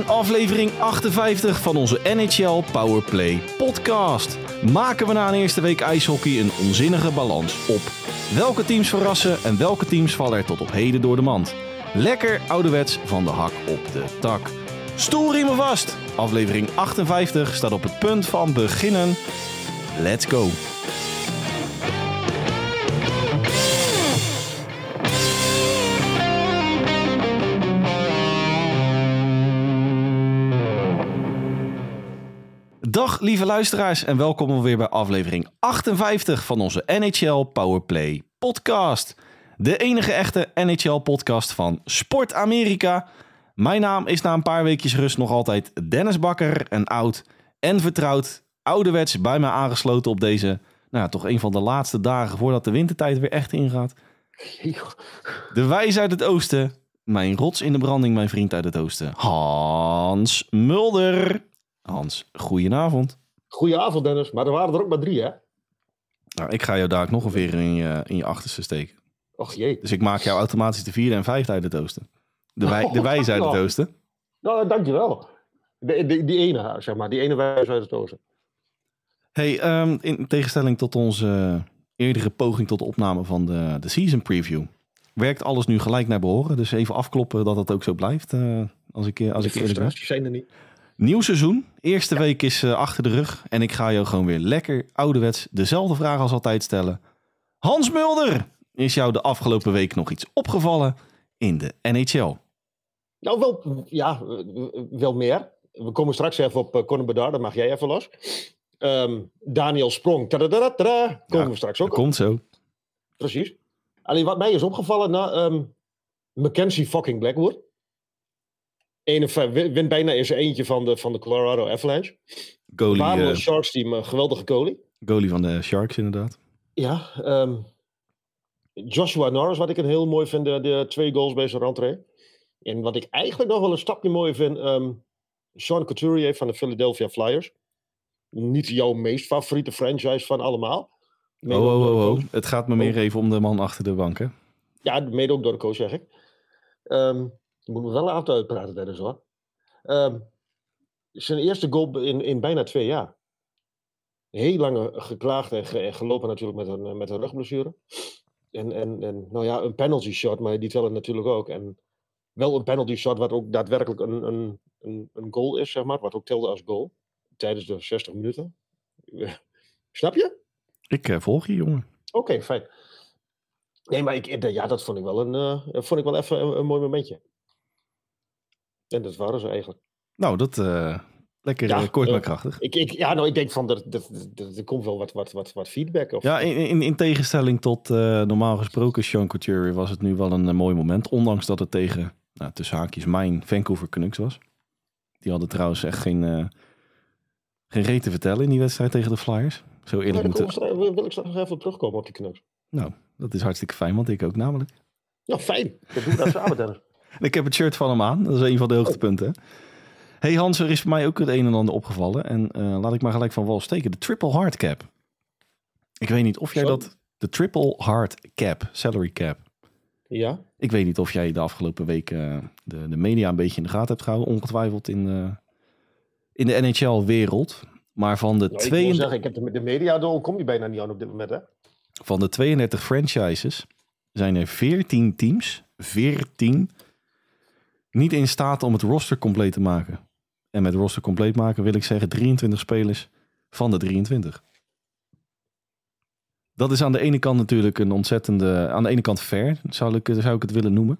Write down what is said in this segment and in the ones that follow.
in aflevering 58 van onze NHL Powerplay podcast. Maken we na een eerste week ijshockey een onzinnige balans op. Welke teams verrassen en welke teams vallen er tot op heden door de mand? Lekker ouderwets van de hak op de tak. Stoelriemen vast! Aflevering 58 staat op het punt van beginnen. Let's go! Dag lieve luisteraars en welkom weer bij aflevering 58 van onze NHL Powerplay podcast. De enige echte NHL podcast van Sport Amerika. Mijn naam is na een paar weekjes rust nog altijd Dennis Bakker en oud en vertrouwd ouderwets bij mij aangesloten op deze, nou ja, toch een van de laatste dagen voordat de wintertijd weer echt ingaat. De wijs uit het oosten, mijn rots in de branding, mijn vriend uit het oosten, Hans Mulder. Hans, goedenavond. Goedenavond Dennis, maar er waren er ook maar drie hè? Nou, ik ga jou daar ook nog een veer in je, in je achterste steken. Och jee. Dus ik maak jou automatisch de vierde en vijfde uit het oosten. De, wij, de wijs uit het oosten. Nou, dankjewel. De, de, die ene, zeg maar, die ene wijs uit het oosten. Hey, ehm, in tegenstelling tot onze eerdere poging tot de opname van de, de season preview, werkt alles nu gelijk naar behoren. Dus even afkloppen dat het ook zo blijft. eh, als ik, als ik eerlijk ben. Die zijn er niet. Nieuw seizoen. Eerste week is eh, achter de rug. En ik ga jou gewoon weer lekker ouderwets dezelfde vraag als altijd stellen. Hans Mulder, is jou de afgelopen week nog iets opgevallen in de NHL? Nou, wel, ja, wel meer. We komen straks even op uh, Conor Bedard, dan mag jij even los. Ehm, Daniel Sprong, tadadadada, komen Ja, we straks ook Dat op. komt zo. Precies. Alleen wat mij is opgevallen, nou, ehm, Mackenzie fucking Blackwood. 51 wint bijna in zijn eentje van de, van de Colorado Avalanche. Goalie, Waarom eh, Sharks team, een geweldige goalie. goalie van de Sharks inderdaad. Ja, ehm, Joshua Norris, wat ik een heel mooi vind, de, de twee goals bij zijn rentree. En wat ik eigenlijk nog wel een stapje mooier vind, ehm Sean Couturier van de Philadelphia Flyers. Niet jouw meest favoriete franchise van allemaal. Oh, oh, oh, oh. Het gaat me meer even om de man achter de bank, hè? Ja, mede ook door de coach, zeg ik. Ehm je moet me wel laten uitpraten, Dennis, hoor. Ehm, zijn eerste goal in, in bijna twee jaar. Heel lang geklaagd en, ge- en gelopen natuurlijk met een, met een rugblessure. En, en, en nou ja, een penalty shot, maar die tellen natuurlijk ook. En wel een penalty shot wat ook daadwerkelijk een, een, een, een goal is, zeg maar. Wat ook telde als goal. Tijdens de 60 minuten. Snap je? Ik eh, volg je, jongen. Oké, fijn. Nee, maar ik, eh, ja, dat vond ik wel, een, eh, vond ik wel even een, een mooi momentje. En dat waren ze eigenlijk. Nou, dat eh, lekker Ja, eh, kort eh, maar krachtig. Ik, ik, ja, nou, ik denk van, er, er, er, er komt wel wat, wat, wat, wat feedback. Of, Ja, in, in, in tegenstelling tot normaal gesproken Sean Couturier was het nu wel een mooi moment. Ondanks dat het tegen, nou, tussen haakjes, mijn Vancouver Canucks was. Die hadden trouwens echt geen, geen reet te vertellen in die wedstrijd tegen de Flyers. Zo eerlijk moeten... wil ik straks nog even op terugkomen op die Canucks. Nou, dat is hartstikke fijn, want ik ook namelijk. Nou, fijn. Dat doen we dat samen, Dennis. En Ik heb het shirt van hem aan. Dat is een van de hoogtepunten. Hey Hans, er is voor mij ook het een en ander opgevallen. En eh, laat ik maar gelijk van wal steken. De triple hard cap. Ik weet niet of jij Zo. dat... De triple hard cap, salary cap. Ja? Ik weet niet of jij de afgelopen weken eh, de, de media een beetje in de gaten hebt gehouden. Ongetwijfeld in, eh, in de NHL-wereld. Maar van de, Nou, ik twee, wil zeggen, ik heb de, de media kom je bijna niet aan op dit moment, hè? van de 32 franchises zijn er 14 teams, 14, niet in staat om het roster compleet te maken. En met roster compleet maken wil ik zeggen 23 spelers van de 23. Dat is aan de ene kant natuurlijk een ontzettende, aan de ene kant fair, zou ik, zou ik het willen noemen.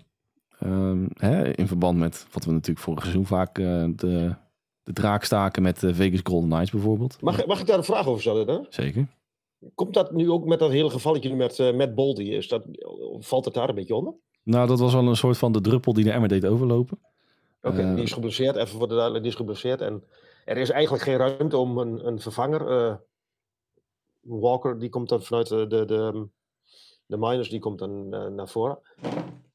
Ehm, hè, in verband met wat we natuurlijk vorig seizoen vaak eh, de, de draak staken met de Vegas Golden Knights bijvoorbeeld. Mag, mag ik daar een vraag over stellen, hè? Zeker. Komt dat nu ook met dat hele gevalletje met, eh met Boldy? Is dat, valt het daar een beetje onder? Nou, dat was wel een soort van de druppel die de emmer deed overlopen. Oké, Eh, die is geblesseerd, even voor de duidelijkheid, die is geblesseerd. En er is eigenlijk geen ruimte om een, een vervanger. eh, Walker, die komt dan vanuit de, de, de, de minors, die komt dan eh, naar voren.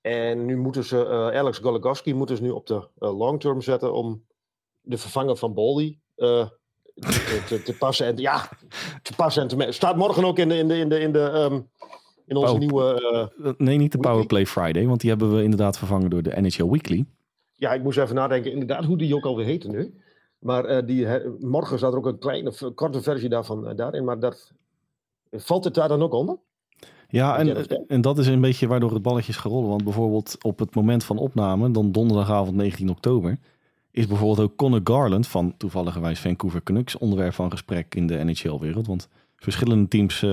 En nu moeten ze, eh, Alex Goligoski moeten ze nu op de eh, long term zetten om de vervanger van Boldy eh, te, te, te passen. En, ja, te passen en te Staat morgen ook in de, in de, in de, in de, ehm, in onze nieuwe... eh, Nee, niet de? Powerplay Friday, want die hebben we inderdaad vervangen door de NHL Weekly. Ja, ik moest even nadenken inderdaad hoe die ook alweer heette nu. Maar eh, die, morgen staat er ook een kleine, korte versie daarvan eh, daarin. Maar dat, valt het daar dan ook onder? Ja, en, en dat is een beetje waardoor het balletje is gerollen. Want bijvoorbeeld op het moment van opname, dan donderdagavond 19 oktober, is bijvoorbeeld ook Connor Garland van toevalligerwijs Vancouver Canucks onderwerp van gesprek in de NHL-wereld. Want verschillende teams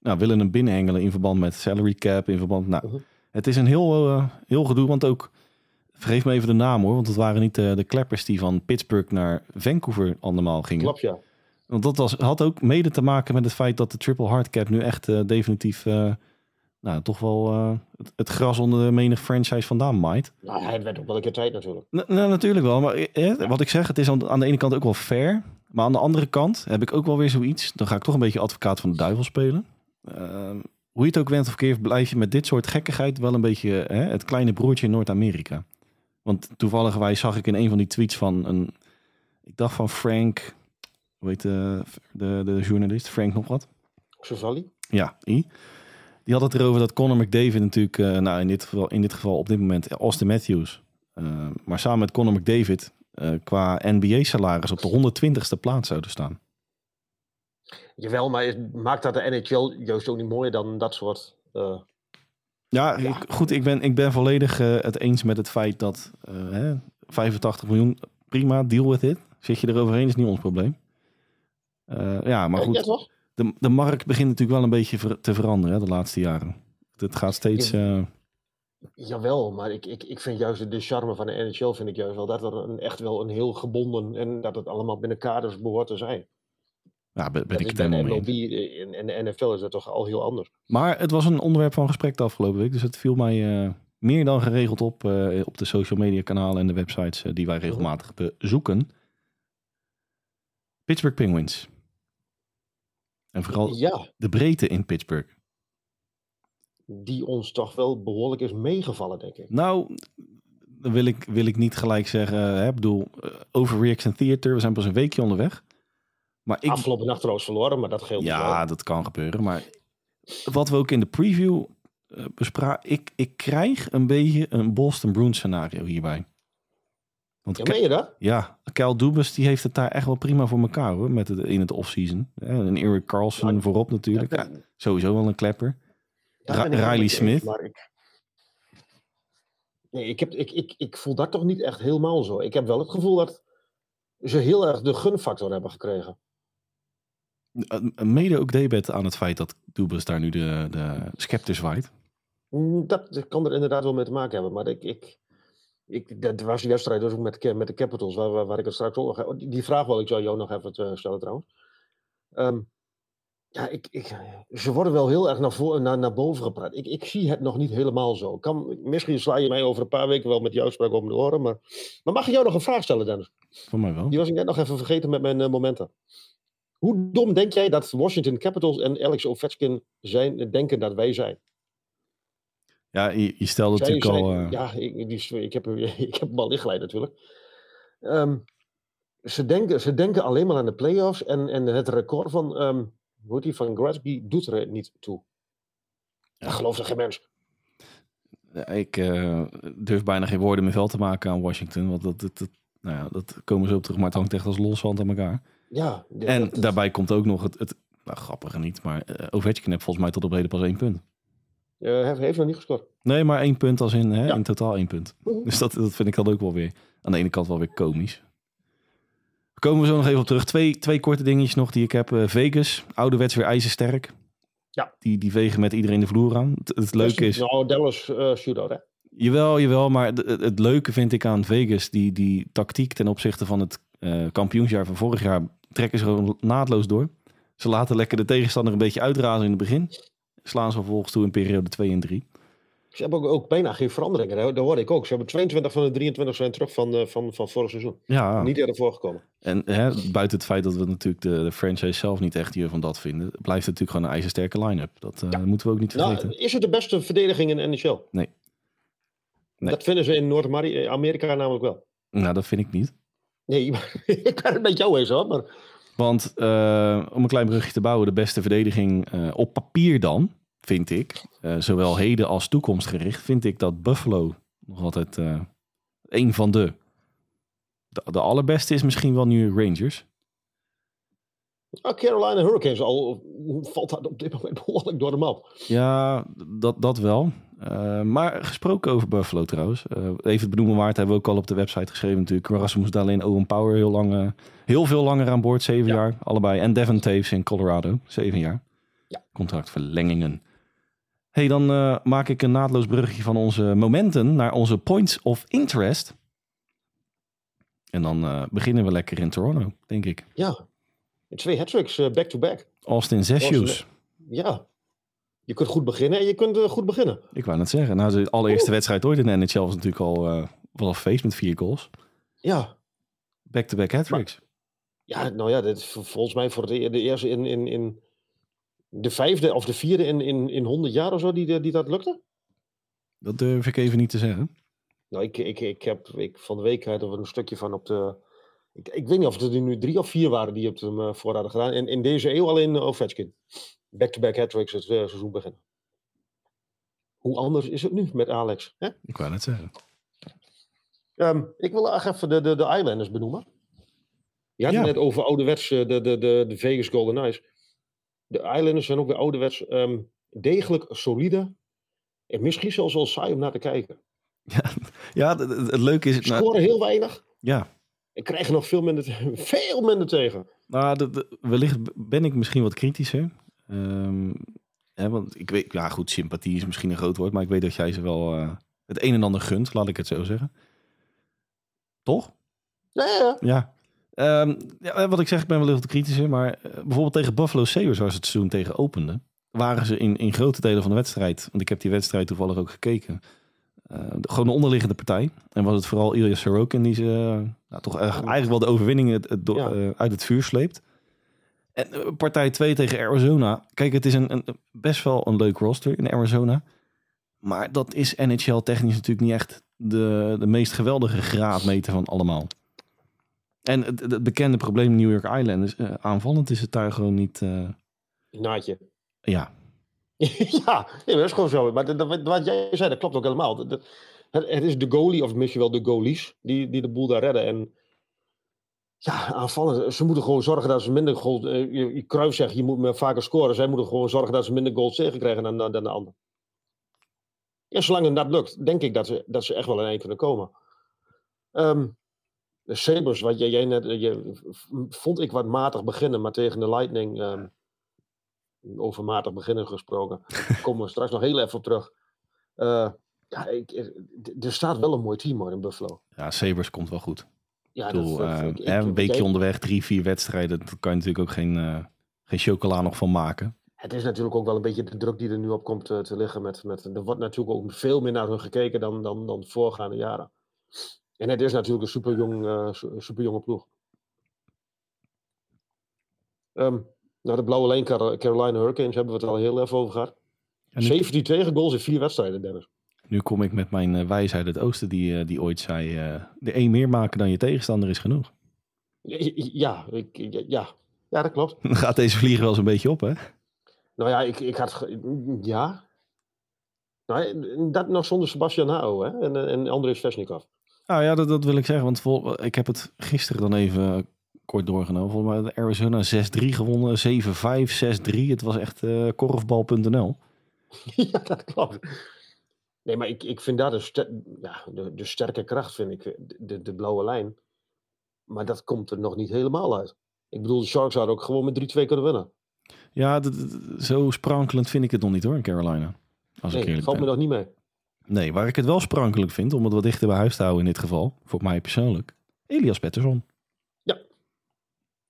nou, willen hem binnenhengelen in verband met salary cap, in verband... Nou, Mhm. het is een heel, eh, heel gedoe, want ook... Vergeef me even de naam hoor, want het waren niet de, de kleppers die van Pittsburgh naar Vancouver allemaal gingen. Klopt, ja. Want dat was, had ook mede te maken met het feit dat de triple hard cap nu echt eh, definitief, eh, nou toch wel eh, het, het gras onder de menig franchise vandaan maait. Nou, het werd ook wel een keer tijd natuurlijk. N- nou, natuurlijk wel, maar eh, wat ik zeg, het is aan, aan de ene kant ook wel fair. Maar aan de andere kant heb ik ook wel weer zoiets. Dan ga ik toch een beetje advocaat van de duivel spelen. Ehm, hoe je het ook went of keert, blijf je met dit soort gekkigheid wel een beetje hè, het kleine broertje in Noord-Amerika. Want toevallig zag ik in een van die tweets van een, ik dacht van Frank, hoe heet de, de, de journalist, Frank nog wat? Savali? Ja, I. Die had het erover dat Conor McDavid natuurlijk, eh, nou in dit, geval, in dit geval op dit moment Austin Matthews. eh, maar samen met Conor McDavid eh, qua NBA-salaris op de 120ste plaats zouden staan. Jawel, maar maakt dat de NHL juist ook niet mooier dan dat soort... eh, Ja, ik- goed, ik ben, ik ben volledig eh, het eens met het feit dat eh, hè, 85 miljoen, prima, deal with it. Zit je eroverheen is niet ons probleem. Ja, maar goed, de, de markt begint natuurlijk wel een beetje ver- te veranderen hè, de laatste jaren. Het gaat steeds... Jawel, maar ik, ik, ik vind juist de charme van de NHL vind ik juist wel dat er een, echt wel een heel gebonden en dat het allemaal binnen kaders behoort te zijn. Ja, ben, ik het helemaal mee. MLB en, en de NFL is dat toch al heel anders. Maar het was een onderwerp van gesprek de afgelopen week. Dus het viel mij eh, meer dan geregeld op eh, op de social media kanalen en de websites eh, die wij regelmatig bezoeken. Pittsburgh Penguins. En vooral Ja, de breedte in Pittsburgh. die ons toch wel behoorlijk is meegevallen, denk ik. Nou, dan wil ik, wil ik niet gelijk zeggen. Ik bedoel, eh, overreaction theater. We zijn pas een weekje onderweg. Maar ik, Afgelopen nacht trouwens verloren, maar dat geldt dus Ja, dat kan gebeuren. Maar wat we ook in de preview eh bespraken, ik, ik krijg een beetje een Boston Bruins scenario hierbij. Want Ja, meen je dat? ja, Kyle Dubas die heeft het daar echt wel prima voor elkaar hoor, met het, in het offseason. Ja, En Eric Carlson Ja, voorop natuurlijk. Ja, sowieso wel een klepper. Ra- Riley Smith. Ik... Nee, ik, heb, ik, ik, ik voel dat toch niet echt helemaal zo. Ik heb wel het gevoel dat ze heel erg de gunfactor hebben gekregen. Eh, Mede ook debet aan het feit dat Dubas daar nu de, de scepter zwaait. Mm, Dat kan er inderdaad wel mee te maken hebben. Maar ik, ik, ik, dat was die wedstrijd dus ook met, de- met de Capitals, waar, waar, waar ik het straks ook nog... Die, die vraag wil ik zou jou nog even eh, stellen trouwens. Ehm, ja, ik, ik, ze worden wel heel erg naar, voor, naar, naar boven gepraat. Ik, ik zie het nog niet helemaal zo. Kan, misschien sla je mij over een paar weken wel met die uitspraak om de oren. Maar, maar mag ik jou nog een vraag stellen, Dennis? Voor mij wel. Die was ik net nog even vergeten met mijn eh, momenten. Hoe dom denk jij dat Washington Capitals en Alex Ovechkin zijn, denken dat wij zijn? Ja, je, je stelde Zij- natuurlijk al... eh, Ja, ik, die, ik, heb, ik heb hem al ingeleid natuurlijk. Ehm, ze, denken, ze denken alleen maar aan de playoffs en, en het record van, hoe heet die, van Gretzky doet er niet toe. Dat gelooft er geen mens. Ja, ik eh, durf bijna geen woorden meer vuil te maken aan Washington. Want dat, dat, dat, nou ja, dat komen zo op terug. Maar het hangt echt als loswand aan elkaar. Ja, En daarbij komt ook nog het, het nou, grappige niet. Maar eh, Ovechkin heeft volgens mij tot op heden pas één punt. eh, heeft, heeft nog niet gescoord. Nee, maar één punt als in, hè, Ja. in totaal één punt. Mhm. Dus dat, dat vind ik dan ook wel weer aan de ene kant wel weer komisch. Komen we zo nog even op terug. Twee, twee korte dingetjes nog die ik heb. Eh, Vegas, ouderwets weer ijzersterk. Ja. Die, die vegen met iedereen de vloer aan. Het, het leuke is... Nou, Dallas eh shootout, hè? Jawel, jawel, maar het, leuke vind ik aan Vegas, die, die tactiek ten opzichte van het eh, kampioensjaar van vorig jaar, trekken ze gewoon naadloos door. Ze laten lekker de tegenstander een beetje uitrazen in het begin. Slaan ze vervolgens toe in periode 2 en 3. Ze hebben ook, ook bijna geen veranderingen. Dat dat hoorde ik ook. Ze hebben 22 van de 23 zijn terug van, eh, van, van vorig seizoen. Ja, Niet eerder voorgekomen. en hè, buiten het feit dat we natuurlijk de, de franchise zelf niet echt hier van dat vinden, blijft het natuurlijk gewoon een ijzersterke line-up. Dat eh, moeten we ook niet vergeten. Nou, is het de beste verdediging in de NHL? Nee. Nee. Dat vinden ze in Noord-Amerika namelijk wel. Nou, dat vind ik niet. Nee, maar ik ben het met jou eens hoor. Maar Want eh, om een klein brugje te bouwen, de beste verdediging eh, op papier dan, vind ik, eh, zowel heden als toekomstgericht, vind ik dat Buffalo nog altijd Eén van de. de. De allerbeste is misschien wel nu Rangers. Ah, Carolina Hurricanes al valt dat op dit moment behoorlijk door de map. Ja, dat, dat wel. Uh, maar gesproken over Buffalo trouwens. Uh, even het benoemen waard hebben we ook al op de website geschreven natuurlijk. Rasmus Dahlin, Owen Power heel, lang, uh, heel veel langer aan boord. Zeven ja. jaar, allebei. En Devin Taves in Colorado, zeven jaar. Ja. Contractverlengingen. hey, dan maak ik een naadloos bruggetje van onze momenten naar onze points of interest. En dan beginnen we lekker in Toronto, denk ik. Ja, twee hat-tricks back-to-back. Austin Zesjus. Ja, je kunt goed beginnen en je kunt uh, goed beginnen. Ik wou net zeggen. Nou, de allereerste Oeh. wedstrijd ooit in de NHL was natuurlijk al uh, wel een feest met vier goals. Ja. Back-to-back hat-tricks. Ja, nou ja, dit is volgens mij voor de, de eerste in, in, in de vijfde of de vierde in, in, in 100 jaar of zo die, die dat lukte. Dat durf ik even niet te zeggen. Nou, ik, ik, ik heb ik, van de week hadden we een stukje van op de... Ik, ik weet niet of het er nu drie of vier waren die het hem uh, voor hadden gedaan. En in deze eeuw alleen Ovechkin back-to-back hat-tricks het uh, seizoen beginnen. Hoe anders is het nu met Alex? Hè? Ik wou net zeggen. Um, ik wil echt even de, de, de Islanders benoemen. Je had ja. het net over ouderwets de, de, de, de Vegas Golden Knights. De Islanders zijn ook weer ouderwets um, degelijk, solide. En misschien zelfs wel saai om naar te kijken. Ja, ja het, het leuke is... Ze scoren heel weinig. Ja. En krijgen nog veel minder, veel minder tegen. Nou, de, de, wellicht ben ik misschien wat kritischer. Um, hè, want ik weet, ja goed, sympathie is misschien een groot woord, maar ik weet dat jij ze wel uh, het een en ander gunt, laat ik het zo zeggen. Toch? Ja, ja. Ja. Um, ja, wat ik zeg, ik ben wel heel kritischer, maar uh, bijvoorbeeld tegen Buffalo Sabres, waar ze het seizoen tegen opende, waren ze in, in grote delen van de wedstrijd, want ik heb die wedstrijd toevallig ook gekeken, uh, gewoon een onderliggende partij. En was het vooral Ilya Sorokin die ze nou, toch eigenlijk wel de overwinning het, het, ja. uit het vuur sleept. En eh, partij 2 tegen Arizona. Kijk, het is een, een, best wel een leuk roster in Arizona. Maar dat is NHL technisch natuurlijk niet echt de, de meest geweldige graadmeter van allemaal. En het, het bekende probleem New York Islanders, uh, aanvallend is het daar gewoon niet... Uh... Naadje. Ja. ja, dat is gewoon zo. Maar dat, dat, wat jij zei, dat klopt ook helemaal. Dat, het, is de goalie, of misschien wel de goalies, die, die de boel daar redden. En ja, aanvallen. Ze moeten gewoon zorgen dat ze minder goals. Uh, je, Kruif zegt, je moet vaker scoren. Zij moeten gewoon zorgen dat ze minder goals tegenkrijgen dan, dan, dan de ander. En zolang dat lukt, denk ik dat ze, dat ze echt wel in één kunnen komen. Um, de Sabres, wat jij, jij net. Je, vond ik wat matig beginnen, maar tegen de Lightning. Um, over matig beginnen gesproken. Daar komen we straks nog heel even op terug. Uh, ja, ik, er staat wel een mooi team hoor in Buffalo. Ja, Sabres komt wel goed. Ja, bedoel, dat, ik, een weekje onderweg, drie, vier wedstrijden. Daar kan je natuurlijk ook geen, uh, geen chocola nog van maken. Het is natuurlijk ook wel een beetje de druk die er nu op komt te, te liggen. Met, met, er wordt natuurlijk ook veel meer naar hun gekeken dan, dan, dan voorgaande jaren. En het is natuurlijk een super, jong, uh, super jonge ploeg. Um, nou, de blauwe lijn Carolina Hurricanes hebben we het al heel even over gehad. Nu... 17 tegengoals in vier wedstrijden, Dennis. Nu kom ik met mijn uh, wijsheid het oosten die, uh, die ooit zei... Uh, de één meer maken dan je tegenstander is genoeg. Ja, ik, ja. ja dat klopt. Dan gaat deze vlieger wel eens een beetje op, hè? Nou ja, ik, ik had... Ja. Nou, dat nog zonder Sebastian Hao, hè? En, en André Vesnikov. Nou ja, dat, dat wil ik zeggen. Want vol, ik heb het gisteren dan even kort doorgenomen. Volgens mij de Arizona 6-3 gewonnen. 7-5, 6-3. Het was echt korfbal.nl. ja, dat klopt. Nee, maar ik, ik vind daar de, ster ja, de, de, sterke kracht, vind ik, de, de blauwe lijn. Maar dat komt er nog niet helemaal uit. Ik bedoel, de Sharks hadden ook gewoon met 3-2 kunnen winnen. Ja, zo sprankelend vind ik het nog niet hoor, in Carolina. Als nee, ik valt me nog niet mee. Nee, waar ik het wel sprankelijk vind, om het wat dichter bij huis te houden in dit geval, voor mij persoonlijk, Elias Pettersson.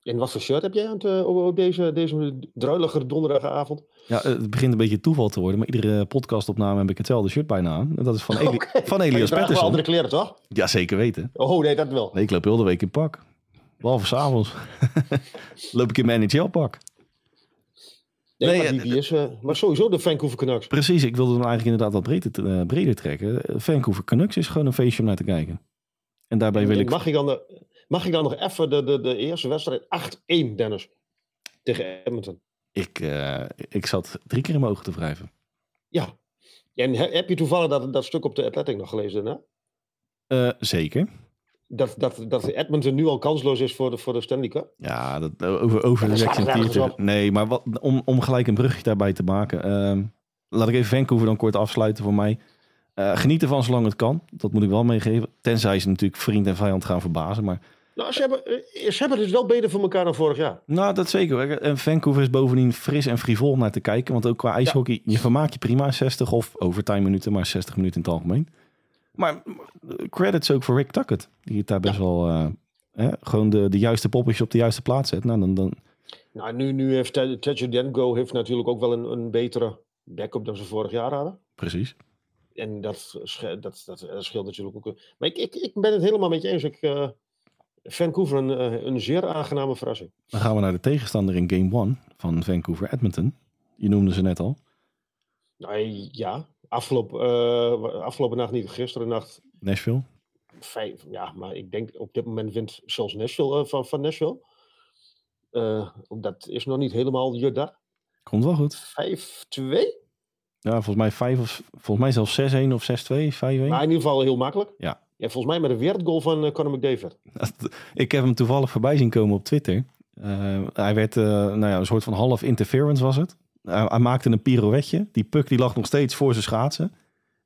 En wat voor shirt heb jij aan het, uh, deze, deze druilige donderdagavond? Ja, het begint een beetje toeval te worden, maar iedere podcastopname heb ik hetzelfde shirt bijna aan. En dat is van, Eli okay. van Elias wel Pettersson. andere kleren, toch? Ja, zeker weten. Oh, nee, dat wel. Nee, ik loop heel de week in pak. Behalve s'avonds. loop ik in mijn NHL-pak. Nee, nee, maar, die, die is, uh, maar sowieso de Vancouver Canucks. Precies, ik wilde dan eigenlijk inderdaad wat breder, uh, breder trekken. Vancouver Canucks is gewoon een feestje om naar te kijken. En daarbij wil ik... Mag ik dan, de, mag ik dan nog even de, de, de eerste wedstrijd 8-1, Dennis, tegen Edmonton? Ik, uh, ik zat drie keer in mijn ogen te wrijven. Ja. En heb je toevallig dat, dat stuk op de Athletic nog gelezen, hè? Eh, zeker. Dat, dat, dat Edmonton nu al kansloos is voor de, voor de Stanley Cup? Ja, dat, over, over de dat slaat Jackson. Nee, maar wat, om, om gelijk een brugje daarbij te maken. ehm, laat ik even Vancouver dan kort afsluiten voor mij. Eh, geniet ervan zolang het kan. Dat moet ik wel meegeven. Tenzij ze natuurlijk vriend en vijand gaan verbazen. Maar Nou, ze hebben, eh, ze hebben het wel beter voor elkaar dan vorig jaar. nou, dat zeker. En Vancouver is bovendien fris en frivol naar te kijken. Want ook qua ijshockey, je vermaakt je prima 60 of overtime minuten, maar 60 minuten in het algemeen. Maar eh, credits ook voor Rick Tuckett. Die het daar best wel eh, hè, gewoon de, de juiste poppetjes op de juiste plaats zet. Nou, dan, dan, Nou, nu, nu heeft Ted- Tedjenko heeft natuurlijk ook wel een, een betere backup dan ze vorig jaar hadden. precies. En dat, dat, dat, dat scheelt natuurlijk ook. Maar ik, ik, ik ben het helemaal met je eens. Ik, Vancouver een, eh, een zeer aangename verrassing. Dan gaan we naar de tegenstander in Game 1 van Vancouver, Edmonton. Je noemde ze net al. Nou ja, afgelopen, eh, afgelopen nacht niet, gisteren nacht Nashville. vijf. Ja, maar ik denk op dit moment wint zelfs Nashville eh, van, van Nashville. Eh, dat is nog niet helemaal je. Komt wel goed. 5-2. Ja, volgens mij, vijf of, volgens mij zelfs 6-1 of 6-2, 5-1. Maar in ieder geval heel makkelijk. Ja. Ja, volgens mij met een wereldgoal van uh, Conor McDavid. Ik heb hem toevallig voorbij zien komen op Twitter. Eh, hij werd eh, nou ja, een soort van half interference was het. Hij- hij maakte een pirouetje. Die puck die lag nog steeds voor zijn schaatsen.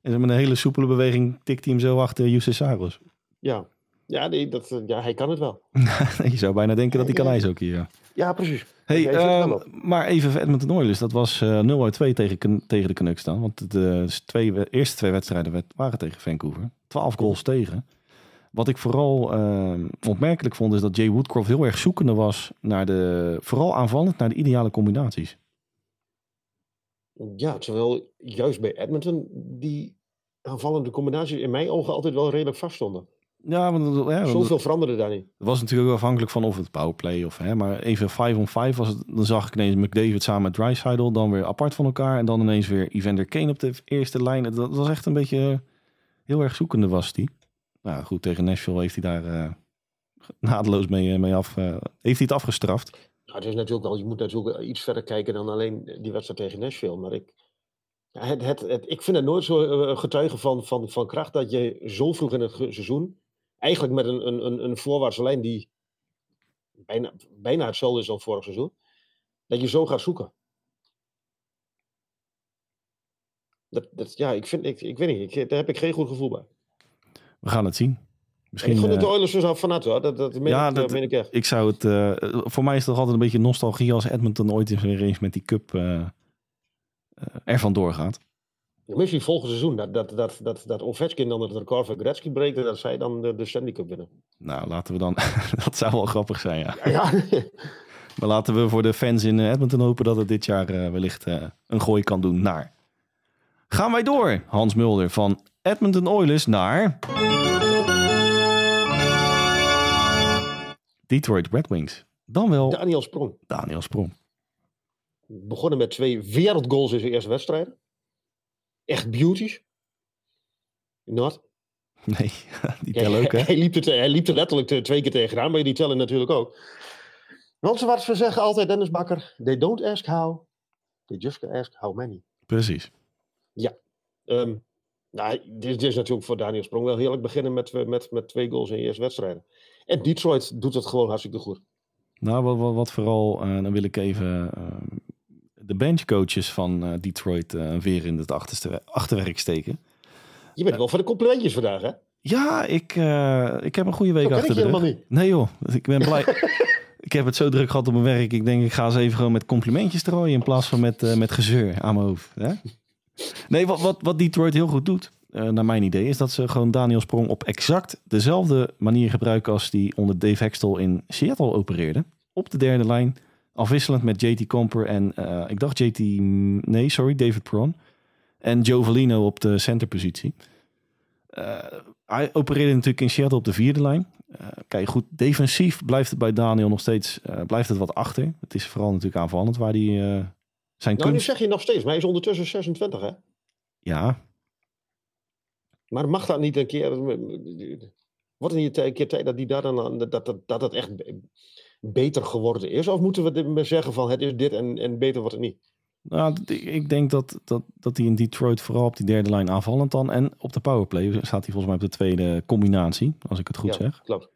En met een hele soepele beweging tikte hij hem zo achter Justus Saros. Ja, ja, nee, dat, eh, ja hij kan het wel. Je zou bijna denken dat hij kan ijshockey, ja. Ja, precies. Hey, op. maar even Edmonton Oilers. Dat was eh 0 uit 2 tegen, tegen de Canucks dan. Want de twee, we- eerste twee wedstrijden waren tegen Vancouver. 12 goals tegen. Wat ik vooral ehm, opmerkelijk vond is dat Jay Woodcroft heel erg zoekende was naar de, vooral aanvallend, naar de ideale combinaties. Ja, terwijl juist bij Edmonton die aanvallende combinaties in mijn ogen altijd wel redelijk vaststonden. Ja, want ja, want Zoveel veranderde daar niet. het was natuurlijk ook afhankelijk van of het powerplay of hè, maar even 5 on 5 was het. Dan zag ik ineens McDavid samen met Drysdale dan weer apart van elkaar en dan ineens weer Evander Kane op de eerste lijn. Dat was echt een beetje eh, heel erg zoekende was die. Nou goed, tegen Nashville heeft hij daar eh, naadloos mee, eh, mee af, heeft hij het afgestraft. Nou, het is natuurlijk wel, je moet natuurlijk iets verder kijken dan alleen die wedstrijd tegen Nashville. Maar ik, het, het, het, ik vind het nooit zo getuige van, van, van kracht dat je zo vroeg in het seizoen, eigenlijk met een, een, een, een voorwaartse lijn die bijna, bijna hetzelfde is als vorig seizoen, dat je zo gaat zoeken. Dat, dat, ja, ik, vind, ik, ik weet niet, ik, daar heb ik geen goed gevoel bij. We gaan het zien. Misschien, ik vond het eh, de Oilers dus al van hoor. Dat, dat, meen Ja, ik, dat- meen ik echt. ik zou het, eh, voor mij is het altijd een beetje nostalgie als Edmonton ooit eens weer eens met die cup eh, eh, ervan doorgaat. Ja, Misschien volgend seizoen, dat, dat, dat, dat, dat Ovechkin dan het record van Gretzky breekt en dat zij dan de, de Stanley Cup winnen. Nou, laten we dan, dat zou wel grappig zijn ja. Ja, Maar laten we voor de fans in eh, Edmonton hopen dat het dit jaar eh, wellicht eh, een gooi kan doen naar. Gaan wij door, Hans Mulder, van Edmonton Oilers naar... Detroit Red Wings. Dan wel Daniel Sprong. Daniel Sprong. Begonnen met twee wereldgoals in zijn eerste wedstrijden. Echt beauties. Not. Nee, die Ja, tellen ook, hè? hij, liep het, hij liep er letterlijk te- twee keer tegenaan, maar die tellen natuurlijk ook. Want zoals we zeggen altijd, Dennis Bakker, they don't ask how, they just ask how many. Precies. Ehm, nou, dit, dit is natuurlijk voor Daniel Sprong wel heerlijk beginnen met, met, met twee goals in je eerste wedstrijden. En Detroit doet het gewoon hartstikke goed. Nou, wat, wat, wat vooral, eh, dan wil ik even eh, de benchcoaches van eh, Detroit eh, weer in het achterste, achterwerk steken. Je bent wel voor de complimentjes vandaag, hè? Ja, ik, eh, ik heb een goede week achter ik de helemaal niet. Nee joh, ik ben blij. ik heb het zo druk gehad op mijn werk. Ik denk, ik ga eens even gewoon met complimentjes strooien in plaats van met, met gezeur aan mijn hoofd. Hè? Nee, wat, wat, wat Detroit heel goed doet, naar mijn idee, is dat ze gewoon Daniel Sprong op exact dezelfde manier gebruiken als die onder Dave Hextall in Seattle opereerde. Op de derde lijn, afwisselend met JT Comper en eh, ik dacht JT, nee sorry, David Perron. En Joe Valino op de centerpositie. Eh, hij opereerde natuurlijk in Seattle op de vierde lijn. Eh, kijk, goed, defensief blijft het bij Daniel nog steeds blijft het wat achter. Het is vooral natuurlijk aanvallend waar hij zijn Nou, nu kunst... zeg je nog steeds, maar hij is ondertussen 26, hè? Ja, Maar mag dat niet een keer... Wordt het niet een keer tijd dat, die daar dan, dat, dat, dat het echt beter geworden is? Of moeten we zeggen van het is dit en, en beter wordt het niet? Nou, ik denk dat, dat, dat hij in Detroit vooral op die derde lijn aanvallend dan. En op de powerplay staat hij volgens mij op de tweede combinatie, als ik het goed Ja, zeg. Klopt.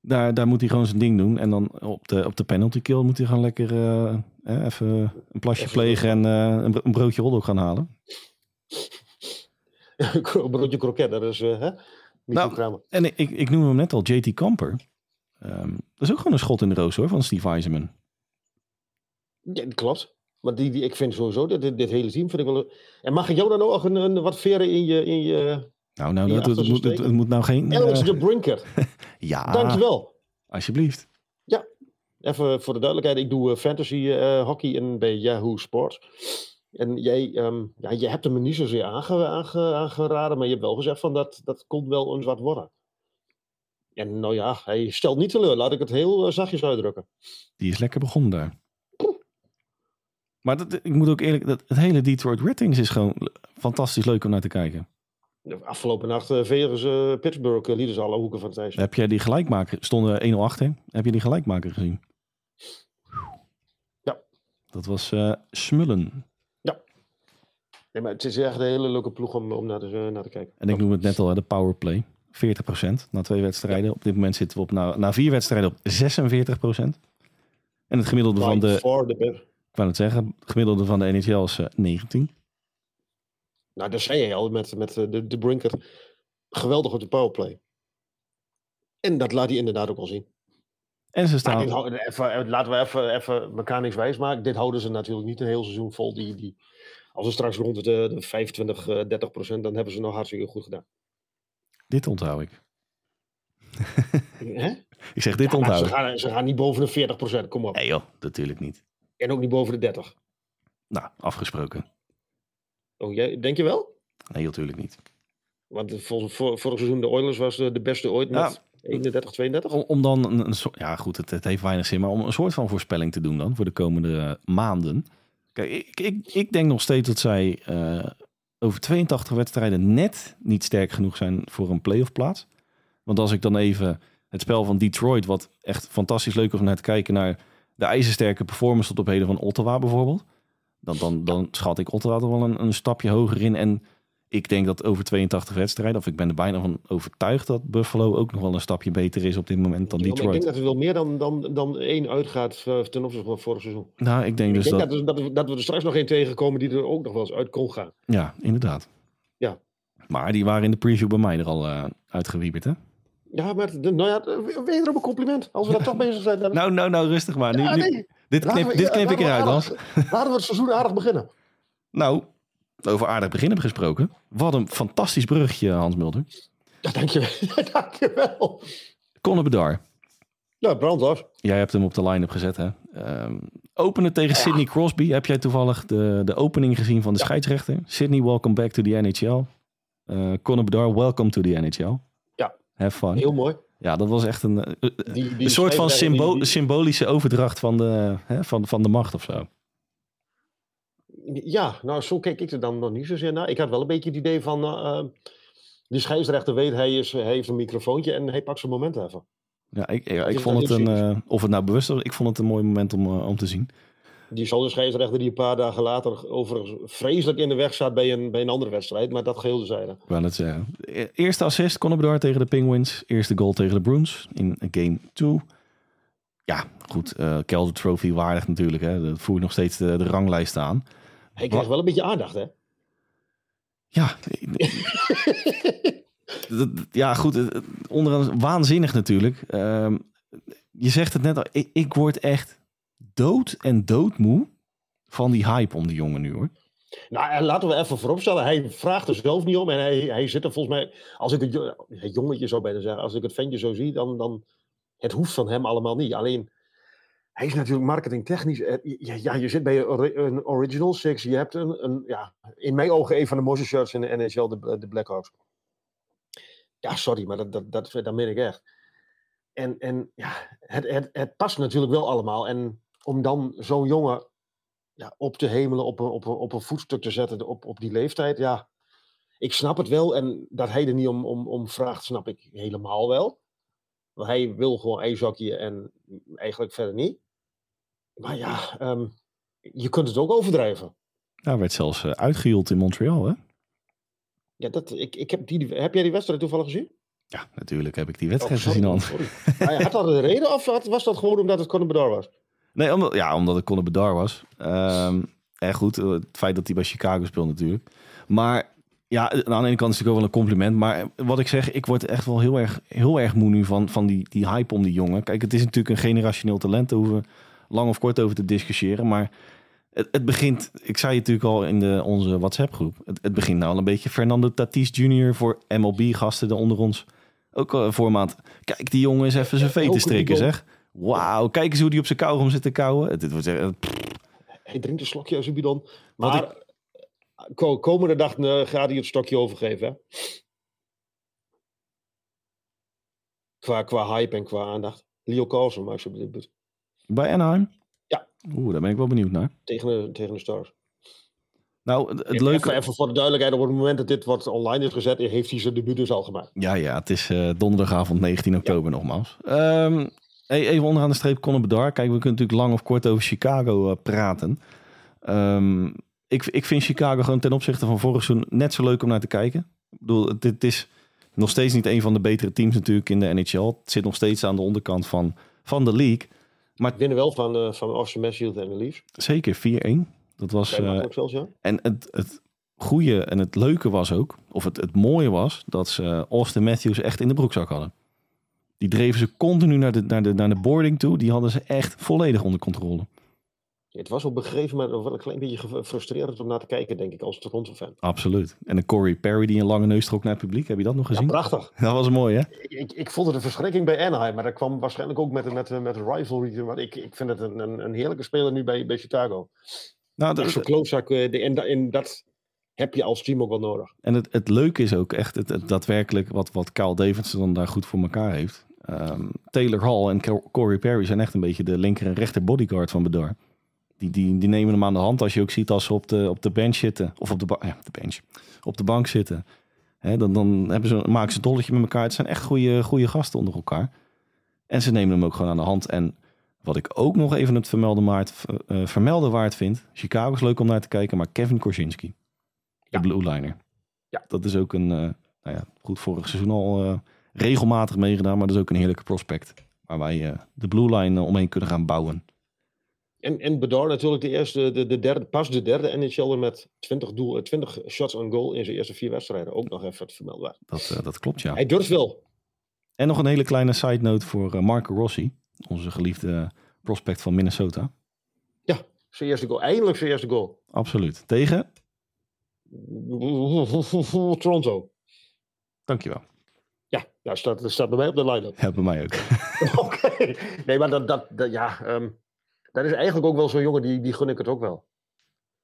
Daar, daar moet hij gewoon zijn ding doen. En dan op de, op de penalty kill moet hij gewoon lekker eh, eh, even een plasje Even- plegen en eh, een, bro- een broodje hotdog gaan halen. Een broodje kroket, dat is... eh hè? Nou. En ik, ik, ik noem hem net al, JT Kamper. Ehm, dat is ook gewoon een schot in de roos hoor, van Steve Eisenman. Ja, dat klopt. Maar die, die, ik vind sowieso, dit, dit, hele team vind ik wel... En mag ik jou dan nog een, een wat veren in je... In je... Nou, nou dat, het, moet, het, moet nou geen... Alex eh, de Brinker, ja, dankjewel. alsjeblieft. Even voor de duidelijkheid, ik doe eh, fantasy eh, hockey in, bij Yahoo Sports. En jij, ehm, ja, je hebt hem niet zozeer aange, aange, aangeraden, maar je hebt wel gezegd van dat, dat komt wel eens wat worden. En nou ja, hij stelt niet teleur, laat ik het heel eh, zachtjes uitdrukken. Die is lekker begonnen daar. Maar dat, ik moet ook eerlijk, dat, het hele Detroit Red Wings is gewoon fantastisch leuk om naar te kijken. De Afgelopen nacht uh, Vegas uh, Pittsburgh uh, lieten ze alle hoeken van het ijs. Heb jij die gelijkmaker, stonden 1-0 achter, heb je die gelijkmaker gezien? Ja. Dat was eh, smullen. Nee, maar het is echt een hele leuke ploeg om, om naar, te, naar te kijken. En ik noem het net al, hè, de powerplay. 40% na twee wedstrijden. Op dit moment zitten we op, na, na vier wedstrijden op 46%. En het gemiddelde van de, ik wou het zeggen, het gemiddelde van de NHL is eh, 19. Nou, daar zei je al met, met eh, de, de Brinker. Geweldig op de powerplay. En dat laat hij inderdaad ook al zien. En ze staan, dit even, eh, laten we even, even elkaar niks wijs maken. Dit houden ze natuurlijk niet een heel seizoen vol. Die, die, als we straks rond de, de 25, eh, 30 procent, dan hebben ze nog hartstikke goed gedaan. Dit onthoud ik. Hè? Ik zeg dit Ja, onthoud ze, ik. gaan, ze gaan niet boven de 40 procent, kom op. Nee joh, natuurlijk niet. En ook niet boven de 30. Nou, afgesproken. Oh, jij, denk je wel? Nee, natuurlijk niet. Want vol, vor, vorig seizoen de Oilers was de, de beste ooit Ja. met 31, 32. Om, om dan een, ja goed, het, het heeft weinig zin, maar om een soort van voorspelling te doen dan voor de komende eh, maanden. Kijk, ik, ik, ik denk nog steeds dat zij eh, over 82 wedstrijden net niet sterk genoeg zijn voor een playoff plaats. Want als ik dan even het spel van Detroit, wat echt fantastisch leuk is om naar te kijken naar de ijzersterke performance tot op heden van Ottawa bijvoorbeeld. Dan, dan, dan schat ik Ottawa toch wel een, een stapje hoger in. En ik denk dat over 82 wedstrijden, of ik ben er bijna van overtuigd dat Buffalo ook nog wel een stapje beter is op dit moment dan Ja, maar ik Detroit. denk dat er wel meer dan, dan, dan één uitgaat eh, ten opzichte van vorig seizoen. Nou, ik denk Ik dus denk dat... dat, dat, we, dat we er straks nog één tegenkomen die er ook nog wel eens uit kon gaan. Ja, inderdaad. Ja. Maar die waren in de preview bij mij er al eh uitgewieberd, hè? Ja, maar de, nou ja, de- wederom een compliment. Als we daar toch bezig zijn. Dan... Nou, nou, nou, rustig maar. Nu, Ja, nu- nee. dit knip, we- dit knip ik eruit, aardig- Laten we het seizoen aardig beginnen. Nou, over aardig beginnen gesproken. Wat een fantastisch bruggetje, Hans Mulder. Ja, dankjewel. dankjewel. Conor Bedard. Ja, brand af. Jij hebt hem op de line-up gezet, hè? Ehm, openen tegen Ja. Sidney Crosby. Heb jij toevallig de, de opening gezien van de Ja. scheidsrechter? Sidney, welcome back to the NHL. Eh Conor Bedard, welcome to the NHL. Ja. Have fun. Heel mooi. Ja, dat was echt een, eh, Die, die een soort van symbolische overdracht van de, hè, van, van de macht of zo. Ja, nou zo keek ik er dan nog niet zozeer naar. Ik had wel een beetje het idee van... eh, eh, die scheidsrechter weet, hij, is, hij heeft een microfoontje en hij pakt zijn moment even. Ja, ik, ja, ik vond wel het een, eh, of het nou bewust was, ik vond het een mooi moment om, om te zien. Die zal de scheidsrechter die een paar dagen later overigens vreselijk in de weg staat bij een, bij een andere wedstrijd. Maar dat geheel zijde. Ik wou net zeggen. E- Eerste assist, Bedard tegen de Penguins. Eerste goal tegen de Bruins in game 2. Ja, goed. eh Calder Trophy waardig natuurlijk. Hè. Dat voert nog steeds de, de ranglijst aan. Hij krijgt wel een beetje aandacht, hè? Ja, ja goed. het- het- Onder waanzinnig natuurlijk. Ehm, je zegt het net al. Ik, ik word echt dood en doodmoe van die hype om die jongen nu hoor. Nou, en laten we even vooropstellen. Hij vraagt er zelf niet om. En hij, hij zit er volgens mij... Als ik het, jo- het jongetje zou bijna zeggen. Als ik het ventje zo zie, dan... dan het hoeft van hem allemaal niet. Alleen... Hij is natuurlijk marketingtechnisch. eh, Ja, ja, je zit bij een ori- een Original Six. Je hebt een, een, ja, in mijn ogen een van de mooiste shirts in de NHL, de, de Blackhawks. Ja, sorry, maar dat, dat, dat, dat meen ik echt. En, en ja, het, het, het past natuurlijk wel allemaal. En om dan zo'n jongen ja, op te hemelen, op een, op, een, op een voetstuk te zetten op, op die leeftijd, ja. Ik snap het wel. En dat hij er niet om, om, om vraagt, snap ik helemaal wel. Want hij wil gewoon ijshockeyen en eigenlijk verder niet. Maar ja, ehm, je kunt het ook overdrijven. Nou, werd zelfs uh, uitgejoeld in Montreal, hè? Ja, dat, ik, ik heb, die, heb jij die wedstrijd toevallig gezien? Ja, natuurlijk heb ik die wedstrijd oh, gezien al. had dat een reden of was dat gewoon omdat het Conor Bedard was? Nee, omdat, ja, omdat het Conor Bedard was. Um, en goed, het feit dat hij bij Chicago speelt natuurlijk. Maar ja, aan de ene kant is het ook wel een compliment. Maar wat ik zeg, ik word echt wel heel erg, heel erg moe nu van, van die, die hype om die jongen. Kijk, het is natuurlijk een generationeel talent. Daar hoeven lang of kort over te discussiëren. Maar het, het begint, ik zei het natuurlijk al in de, onze WhatsApp groep. Het, het begint nou al een beetje Fernando Tatis Jr. voor MLB-gasten onder ons. Ook uh, voor maand. Kijk, die jongen is even zijn veten strikken, zeg. Wauw, kijk eens hoe die op zijn kauwgom zit te kauwen. Het, wordt zeggen. Hij drinkt een slokje bidon. Maar komende dag uh, gaat hij het stokje overgeven. Hè? Qua, qua hype en qua aandacht. Leo Carlsen maakt zijn debuut. Bij Anaheim? Ja. Oeh, daar ben ik wel benieuwd naar. Tegen de, tegen de Stars. Nou, het leuke... Even, even, voor de duidelijkheid, op het moment dat dit wordt online is gezet, heeft hij zijn debuut dus al gemaakt. Ja, ja, het is uh, donderdagavond 19 oktober nogmaals. Um, even onderaan de streep Conor Bedard. Kijk, we kunnen natuurlijk lang of kort over Chicago uh, praten. Um, ik, ik vind Chicago gewoon ten opzichte van vorig seizoen net zo leuk om naar te kijken. Ik bedoel, dit is nog steeds niet een van de betere teams natuurlijk in de NHL. Het zit nog steeds aan de onderkant van, van de league. Maar winnen wel van, uh, van Austin Matthews en de Leafs. Zeker, 4-1. Dat was. Uh, zelfs, ja. En het, het goede en het leuke was ook, of het, het mooie was, dat ze Austin Matthews echt in de broekzak hadden. Die dreven ze continu naar de, naar, de, naar de boarding toe. Die hadden ze echt volledig onder controle. Het was op een gegeven moment wel een klein beetje gefrustreerd om naar te kijken, denk ik, als Toronto-fan. Absoluut. En de Corey Perry die een lange neus trok naar het publiek. Heb je dat nog gezien? Ja, prachtig. Dat was mooi, hè? Ik, ik, ik voelde de verschrikking bij Anaheim, maar dat kwam waarschijnlijk ook met, met, met een rivalry. Maar ik, ik vind het een, een, een heerlijke speler nu bij, bij Chicago. Nou, dat is zo klootzak. En, en dat heb je als team ook wel nodig. En het, het leuke is ook echt het, het daadwerkelijk wat, wat Kyle Davidson daar goed voor elkaar heeft. Um, Taylor Hall en Corey Perry zijn echt een beetje de linker en rechter bodyguard van Bedar die, die, die nemen hem aan de hand als je ook ziet als ze op de, op de bench zitten. Of op de, ja, de bench. Op de bank zitten. Hè, dan dan hebben ze, maken ze een dolletje met elkaar. Het zijn echt goede, goede gasten onder elkaar. En ze nemen hem ook gewoon aan de hand. En wat ik ook nog even het vermelden waard, uh, vermelden waard vind. Chicago is leuk om naar te kijken. Maar Kevin Korsinski. De ja. blue liner. Ja. Dat is ook een, uh, nou ja, goed vorig seizoen al uh, regelmatig meegedaan. Maar dat is ook een heerlijke prospect. Waar wij de blue line omheen kunnen gaan bouwen. En, en Bedard natuurlijk de eerste, de, de derde, pas de derde NHL'er met 20, doel, 20 shots on goal in zijn eerste vier wedstrijden. Ook nog even het vermelden. Dat, uh, dat klopt, ja. Hij durft wel. En nog een hele kleine side note voor uh, Marco Rossi, onze geliefde prospect van Minnesota. Ja, zijn eerste goal. Eindelijk zijn eerste goal. Absoluut. Tegen? Toronto. Dankjewel. Ja, dat staat, dat staat bij mij op de line-up. Ja, bij mij ook. Oké. Nee, maar dat, dat, dat ja... Um, dat is eigenlijk ook wel zo'n jongen, die, die gun ik het ook wel.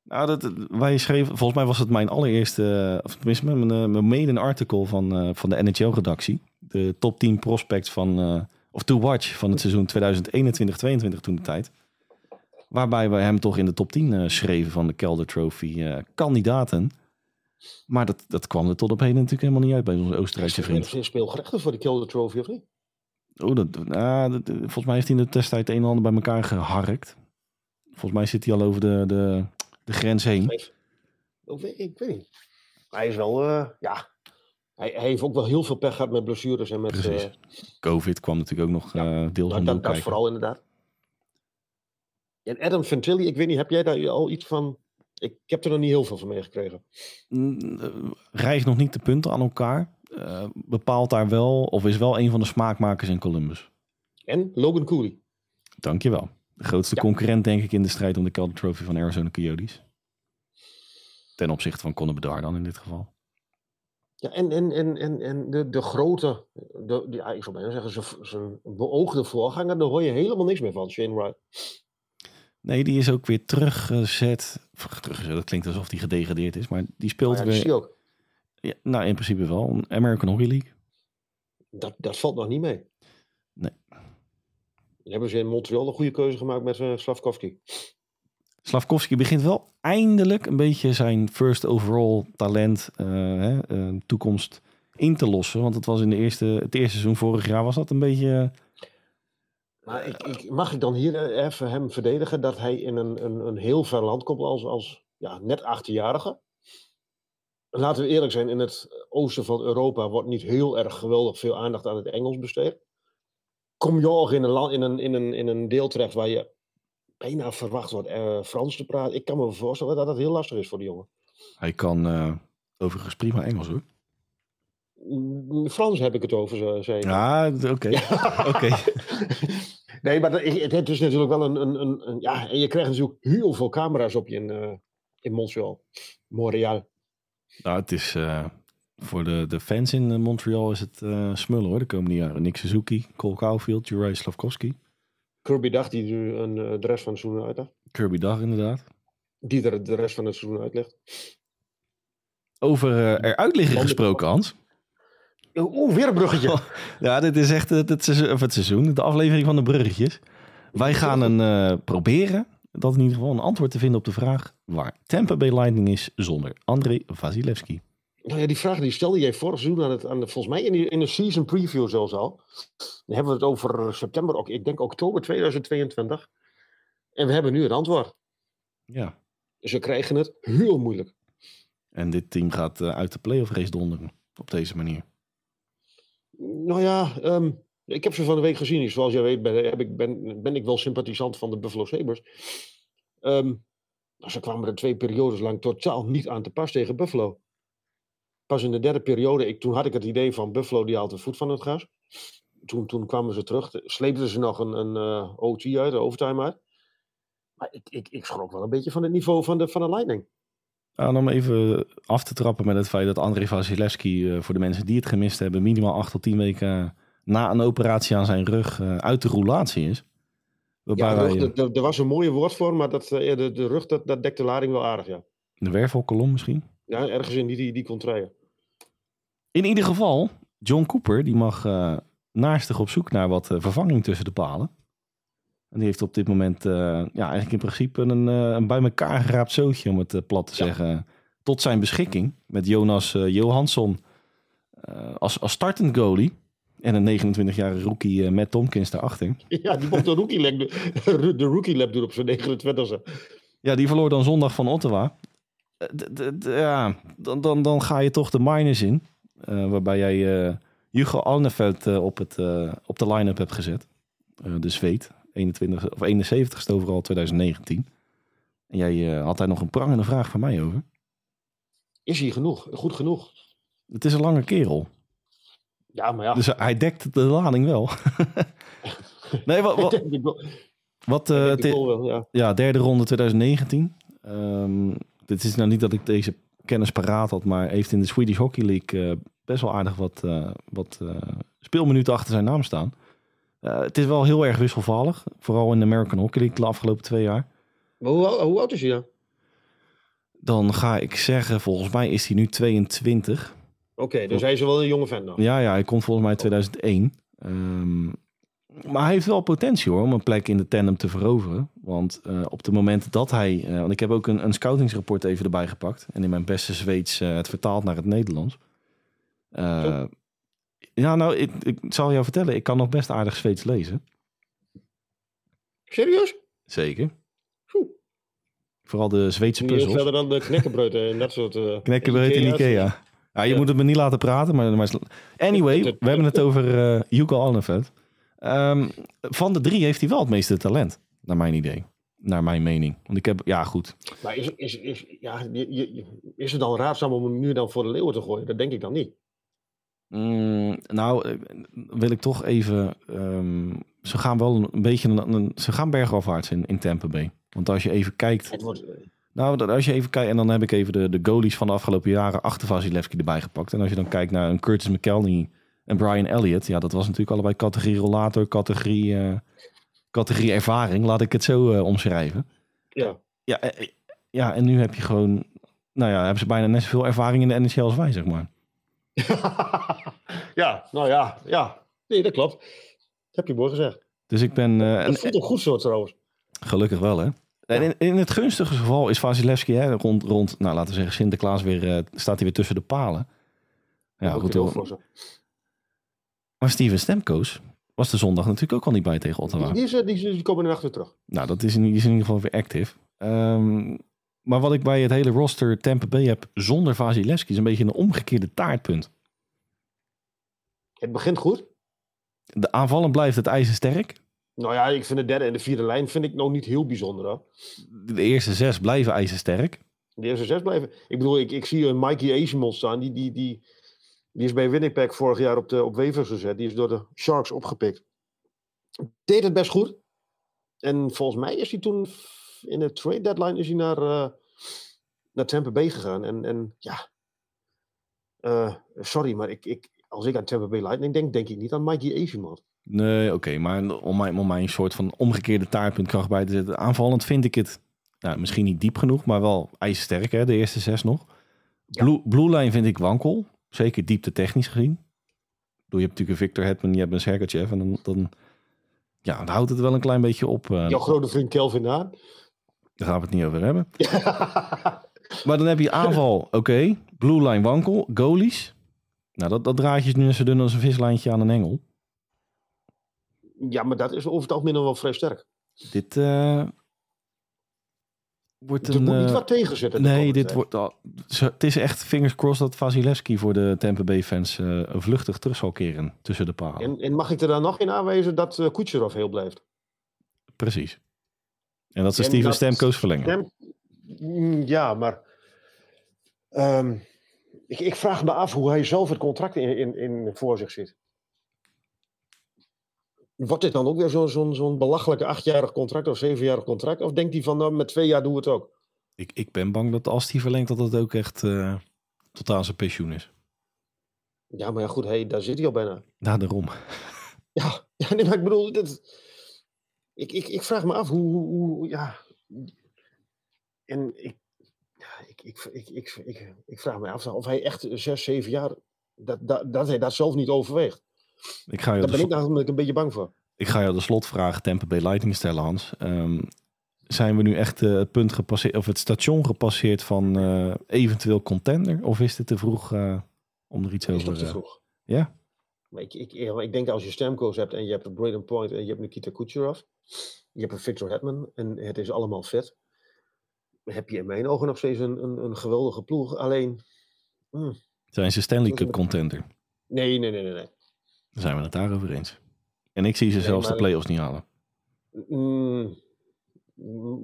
Nou, dat, wij schreven, volgens mij was het mijn allereerste, of tenminste mijn, eh, mijn maiden artikel van, uh, van de NHL-redactie. De top 10 prospects van, uh, of to watch van het seizoen 2021-22 toen de tijd. Waarbij we hem toch in de top 10 uh, schreven van de Kelder Trophy kandidaten. Maar dat, dat kwam er tot op heden natuurlijk helemaal niet uit bij onze Oostenrijkse vriend. Is speelgerechtigd voor de Kelder Trophy of niet? Oh, dat, nou, dat, volgens mij heeft hij in de testtijd een en ander bij elkaar geharkt. Volgens mij zit hij al over de, de, de grens heen. Ik weet niet. Hij is wel, uh, ja, hij, hij, heeft ook wel heel veel pech gehad met blessures en met... Uh, Covid kwam natuurlijk ook nog ja, uh, deels nou, dat, dat vooral inderdaad. En Adam Ventilli, ik weet niet, heb jij daar al iets van... Ik heb er nog niet heel veel van meegekregen. Mm, Rijst nog niet de punten aan elkaar. Uh, bepaalt daar wel, of is wel een van de smaakmakers in Columbus. En Logan Cooley. Dankjewel. De grootste ja. concurrent denk ik in de strijd om de Calder Trophy van Arizona Coyotes. Ten opzichte van Conor Bedard dan in dit geval. Ja, en, en, en, en, en de, de grote, de, die, ik zou bijna zeggen, zijn beoogde voorganger, daar hoor je helemaal niks meer van, Shane Wright. Nee, die is ook weer teruggezet. Teruggezet, dat klinkt alsof hij gedegradeerd is, maar die speelt ja, weer... ook. Ja, nou, in principe wel. American Hockey League. Dat, dat valt nog niet mee. Nee. Dan hebben ze in Montreal een goede keuze gemaakt met uh, Slavkovski. Slavkovski begint wel eindelijk een beetje zijn first overall talent, uh, hè, uh, toekomst in te lossen. Want het was in de eerste, het eerste seizoen vorig jaar was dat een beetje Maar ik, ik, mag ik dan hier eh, even hem verdedigen dat hij in een, een, een heel ver land komt als, als ja, net 18-jarige? Laten we eerlijk zijn, in het oosten van Europa wordt niet heel erg geweldig veel aandacht aan het Engels besteed. Kom je al in een, land, in, een, in, een, in een deel terecht waar je bijna verwacht wordt eh, Frans te praten. Ik kan me voorstellen dat dat heel lastig is voor die jongen. Hij kan uh, overigens prima Engels hoor. Mm, Frans heb ik het over, zo- zei. Ja, oké. Oké. Nee, maar het, het is natuurlijk wel een, een, een, een- Ja, en je krijgt natuurlijk heel veel camera's op je in, eh, in Montreal. Montreal. Nou, het is eh, voor de, de fans in eh, Montreal is het eh, smullen hoor. De komende jaren. Nick Suzuki, Cole Caulfield, Juraj Slavkovski. Kirby dacht die nu een, de rest van het seizoen uitlegt. Kirby Dag inderdaad. Die er de rest van het seizoen uitlegt. Over eh, eruit liggen gesproken, Hans. Oeh, weer een bruggetje. Ja, dit is echt het, het, seizoen, of het seizoen, de aflevering van de bruggetjes. Wij gaan een, proberen, dat in ieder geval, een antwoord te vinden op de vraag waar Tampa Bay Lightning is zonder André Vasilevski. Nou ja, die vraag die stelde jij vorig seizoen aan, het, aan de, volgens mij in, die, in de season preview zelfs al. Dan hebben we het over september, ook, ik denk oktober 2022. En we hebben nu het antwoord. Ja. Dus we krijgen het heel moeilijk. En dit team gaat eh, uit de playoff race donderen op deze manier. Nou ja, ehm, ik heb ze van de week gezien. Zoals jij weet ben, ik, ben, ben ik wel sympathisant van de Buffalo Sabres. Ehm, maar ze kwamen er twee periodes lang totaal niet aan te pas tegen Buffalo. Pas in de derde periode, ik, toen had ik het idee van Buffalo die haalt de voet van het gas. Toen, toen kwamen ze terug, sleepten ze nog een, een eh, OT uit, een overtime uit. Maar ik, ik, ik schrok wel een beetje van het niveau van de, van de Lightning. Nou, om even af te trappen met het feit dat André Vasilevski, eh, voor de mensen die het gemist hebben, minimaal 8 tot 10 weken na een operatie aan zijn rug eh, uit de roulatie is. Ja, rug, er- was een mooie woord voor, maar dat, eh, de, de rug dat, dat dekt de lading wel aardig, ja. de wervelkolom misschien. Ja, ergens in die, die, die contraien. In ieder geval, John Cooper die mag eh naastig op zoek naar wat vervanging tussen de palen. En die heeft op dit moment ja, eigenlijk in principe een, een bij elkaar geraapt zootje, om het plat te Ja. zeggen, tot zijn beschikking. Met Jonas Johansson als, als startend goalie. En een 29-jarige rookie eh, Matt Tompkins daarachter. Ja, die mocht de rookie doen, de rookie lap doen op zijn 29e. Ja, die verloor dan zondag van Ottawa. Eh, ja, dan, dan, dan ga je toch de minors in. eh, waarbij jij eh, Hugo Alneveld eh, op, het, op de line-up hebt gezet. De Zweed, 21, of 71ste overal 2019. En jij had daar nog een prangende vraag van mij over. Is hij genoeg? Goed genoeg? Het is een lange kerel. Ja, maar ja. Dus hij dekt de lading wel. nee, wat, wat, wat wel, ja. Ja, derde ronde 2019. Ehm, dit is nou niet dat ik deze kennis paraat had, maar heeft in de Swedish Hockey League eh, best wel aardig wat, eh, wat eh, speelminuten achter zijn naam staan. Het is wel heel erg wisselvallig, vooral in de American Hockey League de afgelopen twee jaar. Maar hoe, hoe oud is hij dan? Dan ga ik zeggen, volgens mij is hij nu 22. Oké, dus hij is wel een jonge fan dan. Ja, ja, hij komt volgens mij 2001. Ehm, maar hij heeft wel potentie hoor, om een plek in de tandem te veroveren. Want eh, op het moment dat hij... eh, want ik heb ook een, een scoutingsrapport even erbij gepakt. En in mijn beste Zweeds eh, het vertaald naar het Nederlands. Ja, nou, ik, ik zal jou vertellen. Ik kan nog best aardig Zweeds lezen. Serieus? Zeker. Oeh. Vooral de Zweedse Niet puzzels. verder dan de knekkenbreuten en dat soort... in Ikea's. Ikea. Ja, je Ja. moet het me niet laten praten. Maar, maar anyway, we hebben het over eh Hugo. Ehm, van de drie heeft hij wel het meeste talent. Naar mijn idee. Naar mijn mening. Want ik heb, ja goed. Maar is, is, is, ja, je, je- is het dan raadzaam om hem nu dan voor de leeuwen te gooien? Dat denk ik dan niet. Mm, nou, eh, wil ik toch even... ehm, ze gaan wel een, beetje... Een, een- ze gaan bergafwaarts in, in Tampa Bay. Want als je even kijkt... Het wordt, eh, Nou, als je even kijkt, en dan heb ik even de, de goalies van de afgelopen jaren achter Vasilevski erbij gepakt. En als je dan kijkt naar een Curtis McKelney en Brian Elliott, ja, dat was natuurlijk allebei categorie rollator, categorie, eh, categorie ervaring, laat ik het zo eh, omschrijven. ja. Ja, eh, ja, en nu heb je gewoon, nou ja, hebben ze bijna net zoveel ervaring in de NHL als wij, zeg maar. ja, nou ja, ja. Nee, dat klopt. Dat heb je mooi gezegd. Dus ik ben, en- Dat voelt ook goed zo trouwens. gelukkig wel, hè. In, in het gunstige geval is Vasilevski hè, rond, rond, nou laten we zeggen, Sinterklaas weer, eh, staat hij weer tussen de palen. Ja, Ook goed. ze. Maar Steven Stamkos, Was de zondag natuurlijk ook al niet bij tegen Ottawa. Die, die, is, eh, die, is- die komen er achter terug. Nou, dat is in, die is in ieder geval weer active. Ehm, maar wat ik bij het hele roster Tampa Bay heb zonder Vasilevski is een beetje een omgekeerde taartpunt. Het begint goed. De aanvallen blijft het ijzersterk. Nou ja, ik vind de derde en de vierde lijn vind ik nog niet heel bijzonder. Hoor. De eerste zes blijven ijzersterk. De eerste zes blijven. Ik bedoel, ik, ik zie een Mikey Esimond staan. Die, die, die, die is bij Winnipeg vorig jaar op, de, op waivers gezet. Die is door de Sharks opgepikt. Deed het best goed. En volgens mij is hij toen in de trade deadline is hij naar, eh, naar Tampa Bay gegaan. En, en ja, eh, sorry, maar ik, ik, als ik aan Tampa Bay Lightning denk, denk ik niet aan Mikey Esimond. Nee, oké. maar om mij, om mij een soort van omgekeerde taartpunt kracht bij te zetten. Aanvallend vind ik het nou, misschien niet diep genoeg, maar wel ijzersterk, hè, de eerste zes nog. Ja. Blue, Blue Line vind ik wankel. Zeker diepte technisch gezien. Bedoel, Je hebt natuurlijk een Victor Hetman, je hebt een Sergachev. En dan, dan, ja, dan houdt het wel een klein beetje op. eh, Jouw grote vriend Kelvin Haan. daar gaan we het niet over hebben. Maar dan heb je aanval, oké. Blue Line wankel, goalies. Nou, dat, dat draadje is nu zo dun als een vislijntje aan een engel. Ja, maar dat is over het algemeen wel vrij sterk. Dit eh, wordt Er een... moet niet eh, wat tegenzitten. de Nee, dit tijd. wordt al. Het is echt fingers crossed dat Vasilevski voor de Tampa Bay fans eh, vluchtig terug zal keren tussen de palen. En, en mag ik er dan nog in aanwijzen dat uh, Kucherov heel blijft? Precies. En dat ze En Steven Stamkos verlengen. Stem- Mm, Ja, maar ehm, ik, ik vraag me af hoe hij zelf het contract in, in, in voor zich ziet. Wordt dit dan ook weer zo'n zo'n zo'n belachelijke achtjarig contract of zevenjarig contract? Of denkt hij van, nou, met twee jaar doen we het ook? Ik, ik ben bang dat als hij verlengt, dat het ook echt tot aan zijn pensioen is. Ja, maar ja, goed, hey, daar zit hij al bijna. Nou, daarom. Ja, ja nee, maar ik bedoel, ik, ik, ik vraag me af hoe, hoe, hoe- ja. En ik, ja, ik, ik, ik, ik, ik, ik vraag me af of hij echt zes, zeven jaar, dat, dat, dat hij dat zelf niet overweegt. Ik ga, jou Daar ben ik een beetje bang voor. ik ga jou de slotvraag Tampa Bay Lightning stellen, Hans. Ehm, zijn we nu echt eh, het punt gepasseerd, of het station gepasseerd van eh, eventueel contender? Of is het te vroeg eh, om er iets over... te vroeg. ja? Maar ik, ik, ik denk als je Stamkos hebt en je hebt een Braden Point en je hebt Nikita Kucherov, je hebt een Victor Hetman en het is allemaal vet, heb je in mijn ogen nog steeds een, een, een geweldige ploeg. Alleen, hmm, Zijn ze Stanley Cup contender? nee, nee, nee, nee. nee. Dan zijn we het daarover eens. En ik zie ze Nee, zelfs maar- de play-offs niet halen. Mm,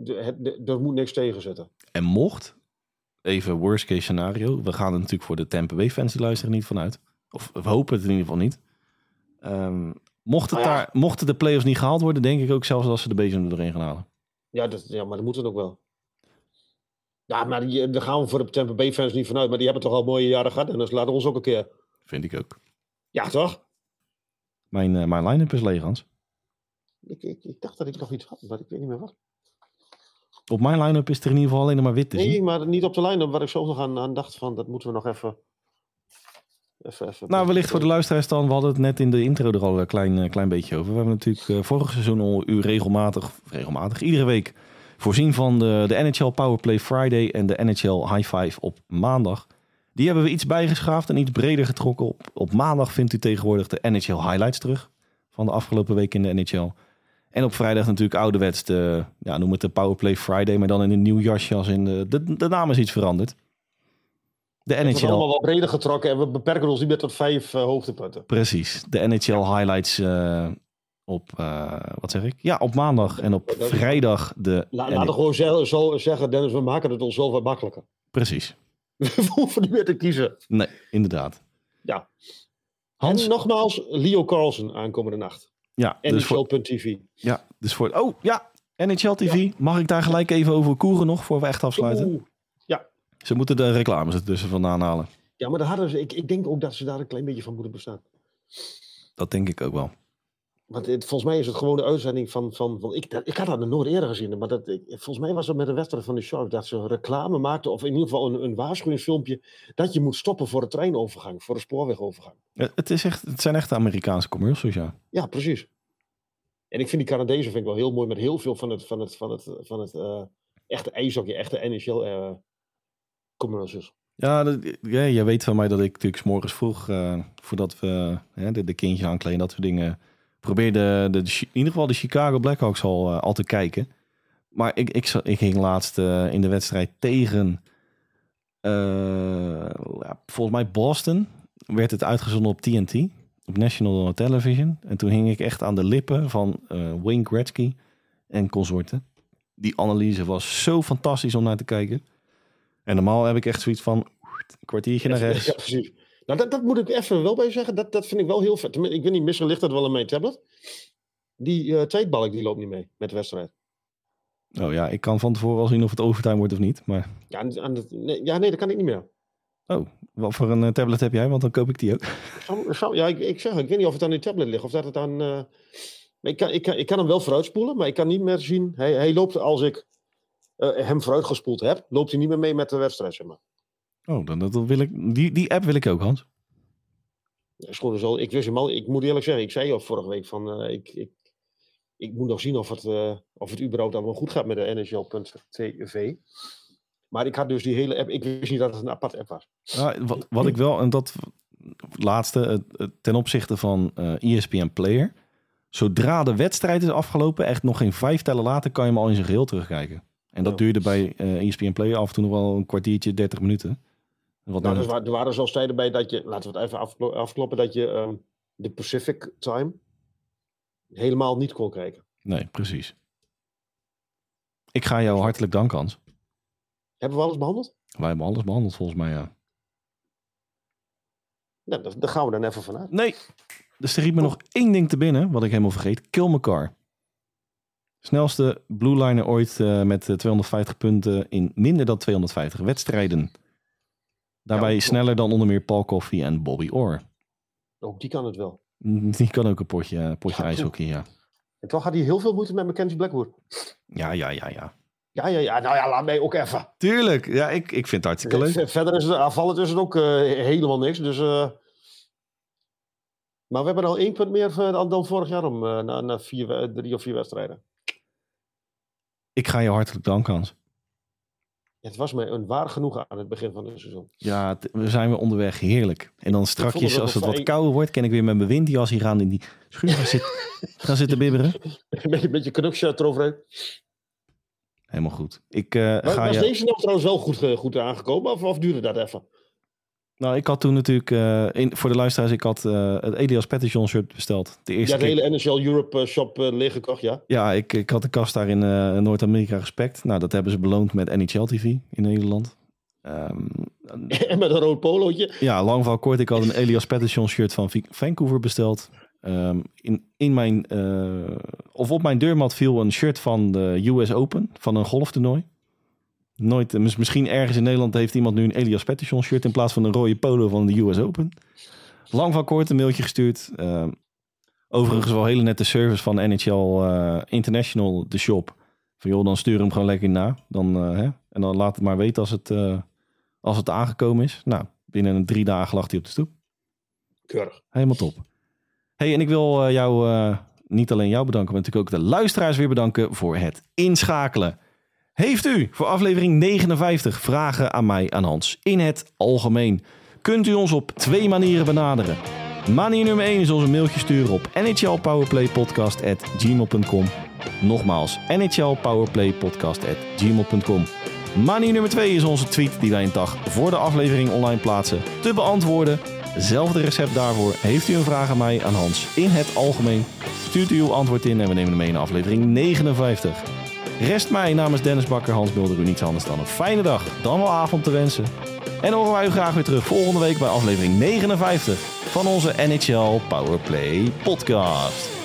de- er moet niks tegen zitten. En mocht, even worst case scenario, we gaan er natuurlijk voor de Tampa Bay fans die luisteren niet vanuit. Of we hopen het in ieder geval niet. Ehm, mocht het ja. daar, mochten de play-offs niet gehaald worden, denk ik ook zelfs dat ze de bezem er doorheen gaan halen. Ja, dat, ja maar dat moet het ook wel. Ja, maar die, daar gaan we voor de Tampa Bay fans niet vanuit. Maar die hebben toch al mooie jaren gehad. En dus laten we ons ook een keer. Vind ik ook. Ja, toch? Mijn, eh, mijn line-up is leeg, Hans. Ik, ik, ik dacht dat ik nog iets had, maar ik weet niet meer wat. Op mijn line-up is er in ieder geval alleen nog maar wit te zien. Nee, maar niet op de lijn. Waar ik zo nog aan, aan dacht van, dat moeten we nog even... Even, even Nou, wellicht voor de luisteraars dan. We hadden het net in de intro er al een klein, eh, klein beetje over. We hebben natuurlijk eh, vorig seizoen al u regelmatig, regelmatig, iedere week voorzien van de, de NHL Powerplay Friday en de NHL High Five op maandag. Die hebben we iets bijgeschaafd en iets breder getrokken. Op, op maandag vindt u tegenwoordig de NHL Highlights terug van de afgelopen week in de NHL. En op vrijdag natuurlijk ouderwets de, ja, noem het de Powerplay Friday, maar dan in een nieuw jasje als in de, de, de naam is iets veranderd. De NHL. allemaal wat breder getrokken en we beperken ons niet meer tot vijf eh, hoogtepunten. Precies. De NHL highlights eh, op, eh, wat zeg ik? Ja, op maandag en op vrijdag de... La, en- laten we gewoon zo, zeggen, Dennis, we maken het ons zoveel makkelijker. Precies. We hoeven niet meer te kiezen. Nee, inderdaad. Ja. Hans? En nogmaals, Leo Carlsen aankomende nacht. Ja, dus voor, NHL.tv. ja, dus voor... Oh, ja. NHL TV. Mag ik daar gelijk even over koeren nog, voor we echt afsluiten? Oeh. Ze moeten de reclames ertussen vandaan halen. Ja, maar daar hadden ze, ik, ik denk ook dat ze daar een klein beetje van moeten bestaan. Dat denk ik ook wel. Want het, volgens mij is het gewoon de uitzending van. van, van ik, ik had dat nog nooit eerder gezien. Maar dat, ik, volgens mij was het met de wedstrijd van de Sharks dat ze reclame maakten. Of in ieder geval een, een waarschuwingsfilmpje. Dat je moet stoppen voor de treinovergang. Voor de spoorwegovergang. Het, is echt, het zijn echt Amerikaanse commercials, ja. Ja, precies. En ik vind die Canadezen vind ik wel heel mooi. Met heel veel van het, van het, van het, van het eh, echte ijshockey. Echte NHL eh, commercials. Ja, dat, ja, je weet van mij dat ik natuurlijk 's morgens vroeg, eh, voordat we de, de kindjes aankleden, dat soort dingen, probeer de, de, de Chi- in ieder geval de Chicago Blackhawks al, eh, al te kijken. Maar ik, ik, ging laatst eh, in de wedstrijd tegen, eh, ja, volgens mij Boston, werd het uitgezonden op TNT, op National Television. En toen hing ik echt aan de lippen van Wayne Gretzky en consorten. Die analyse was zo fantastisch om naar te kijken. En normaal heb ik echt zoiets van een kwartiertje naar rechts. Ja, precies. Nou, dat, dat moet ik even wel bij zeggen. Dat, dat vind ik wel heel vet. Ik weet niet, misschien ligt dat wel in mijn tablet. Die uh, tweetbalk die loopt niet mee met de wedstrijd. Oh ja, ik kan van tevoren al zien of het overtime wordt of niet. Maar Ja, aan, nee, ja, nee, dat kan ik niet meer. oh, wat voor een eh, tablet heb jij? Want dan koop ik die ook. Zou- zou- ja, ik, ik zeg, ik weet niet of het aan die tablet ligt of dat het aan. eh, ik, kan, ik, kan, ik kan hem wel vooruitspoelen, maar ik kan niet meer zien. Hij, hij loopt als ik eh, hem vooruitgespoeld heb, loopt hij niet meer mee met de wedstrijd. Zeg maar. Oh, dan, dat wil ik, die, die app wil ik ook, Hans. Dat is zo. Ik wist hem al. Ik moet eerlijk zeggen, ik zei al vorige week van. eh, ik, ik, ik moet nog zien of het, eh, of het überhaupt allemaal goed gaat met de NHL.tv. Maar ik had dus die hele app. Ik wist niet dat het een apart app was. Nou, wat, wat ik wel, en dat laatste, ten opzichte van eh ESPN Player. Zodra de wedstrijd is afgelopen, echt nog geen vijf tellen later, kan je hem al in zijn geheel terugkijken. En dat Ja. duurde bij eh ESPN Player af en toe nog wel een kwartiertje, 30 minuten. Wat Nou, dan- er, wa- waren zelfs tijden bij dat je. Laten we het even afklo- afkloppen. Dat je ehm, de Pacific Time helemaal niet kon kijken. Nee, precies. Ik ga jou hartelijk danken, Hans. Hebben we alles behandeld? Wij hebben alles behandeld volgens mij, ja. Nou, daar, gaan we dan even vanuit. Nee, dus er riep me nog één ding te binnen, wat ik helemaal vergeet. Kill McCarr. Snelste blue liner ooit eh, met eh, 250 punten in minder dan 250 wedstrijden. Daarbij Ja, sneller dan onder meer Paul Coffey en Bobby Orr. Ook die kan het wel. Die kan ook een potje, eh, potje Ja, ijshockey, ja. En toch had hij heel veel moeite met Mackenzie Blackwood. Ja, ja, ja, ja. Ja, ja, ja. Nou ja, laat mij ook even. Tuurlijk, ja, ik, ik vind het hartstikke leuk. Ver- Verder is het aanvallen is het ook eh, helemaal niks. Dus, eh, maar we hebben al één punt meer eh, dan, dan vorig jaar om eh, na, na vier, drie of vier wedstrijden. Ik ga je hartelijk danken, Hans. Het was mij een waar genoegen aan het begin van het seizoen. Ja, we zijn weer onderweg. Heerlijk. En dan strakjes, als het wat kouder wordt, kan ik weer met mijn windjas hier aan in die schuur gaan zitten, gaan zitten bibberen. Een beetje, beetje knukshirt eroverheen. Helemaal goed. Ik eh, Was, ga was je... deze nou trouwens wel goed, ge- goed aangekomen? Of, of duurde dat even? Nou, ik had toen natuurlijk, eh, in, voor de luisteraars, ik had eh, het Elias Pettersson shirt besteld. De Ja, eerste de keer. hele NHL Europe eh, shop eh, leeggekocht, ja. Ja, ik, ik had de kast daar in eh, Noord-Amerika gespekt. Nou, dat hebben ze beloond met NHL TV in Nederland. Ehm, en met een rood polootje. ja, lang verhaal kort. Ik had een Elias Pettersson shirt van Vancouver besteld. Ehm, in, in mijn, eh, of op mijn deurmat viel een shirt van de US Open, van een golftoernooi. Nooit, eh, mis- misschien ergens in Nederland heeft iemand nu een Elias Pettersson shirt in plaats van een rode polo van de US Open. Lang van kort een mailtje gestuurd. Ehm, overigens wel hele nette service van NHL eh, International, de shop. Van joh, dan stuur hem gewoon lekker na. Dan, eh, hè? En dan laat het maar weten als het, als het aangekomen is. Nou, binnen een drie dagen lag hij op de stoep. Keurig. Helemaal top. hey, en ik wil jou, niet alleen jou bedanken, maar natuurlijk ook de luisteraars weer bedanken voor het inschakelen. Heeft u voor aflevering 59 vragen aan mij, aan Hans, in het algemeen? Kunt u ons op twee manieren benaderen. Manier nummer 1 is ons een mailtje sturen op nhlpowerplaypodcast.gmail.com Nogmaals, nhlpowerplaypodcast.gmail.com Manier nummer 2 is onze tweet die wij een dag voor de aflevering online plaatsen te beantwoorden. Zelfde recept daarvoor. Heeft u een vraag aan mij, aan Hans, in het algemeen? Stuurt u uw antwoord in en we nemen hem mee in aflevering 59. Rest mij namens Dennis Bakker, Hans Mulder u niets anders dan een fijne dag, dan wel avond te wensen. En horen wij u graag weer terug volgende week bij aflevering 59 van onze NHL Powerplay podcast.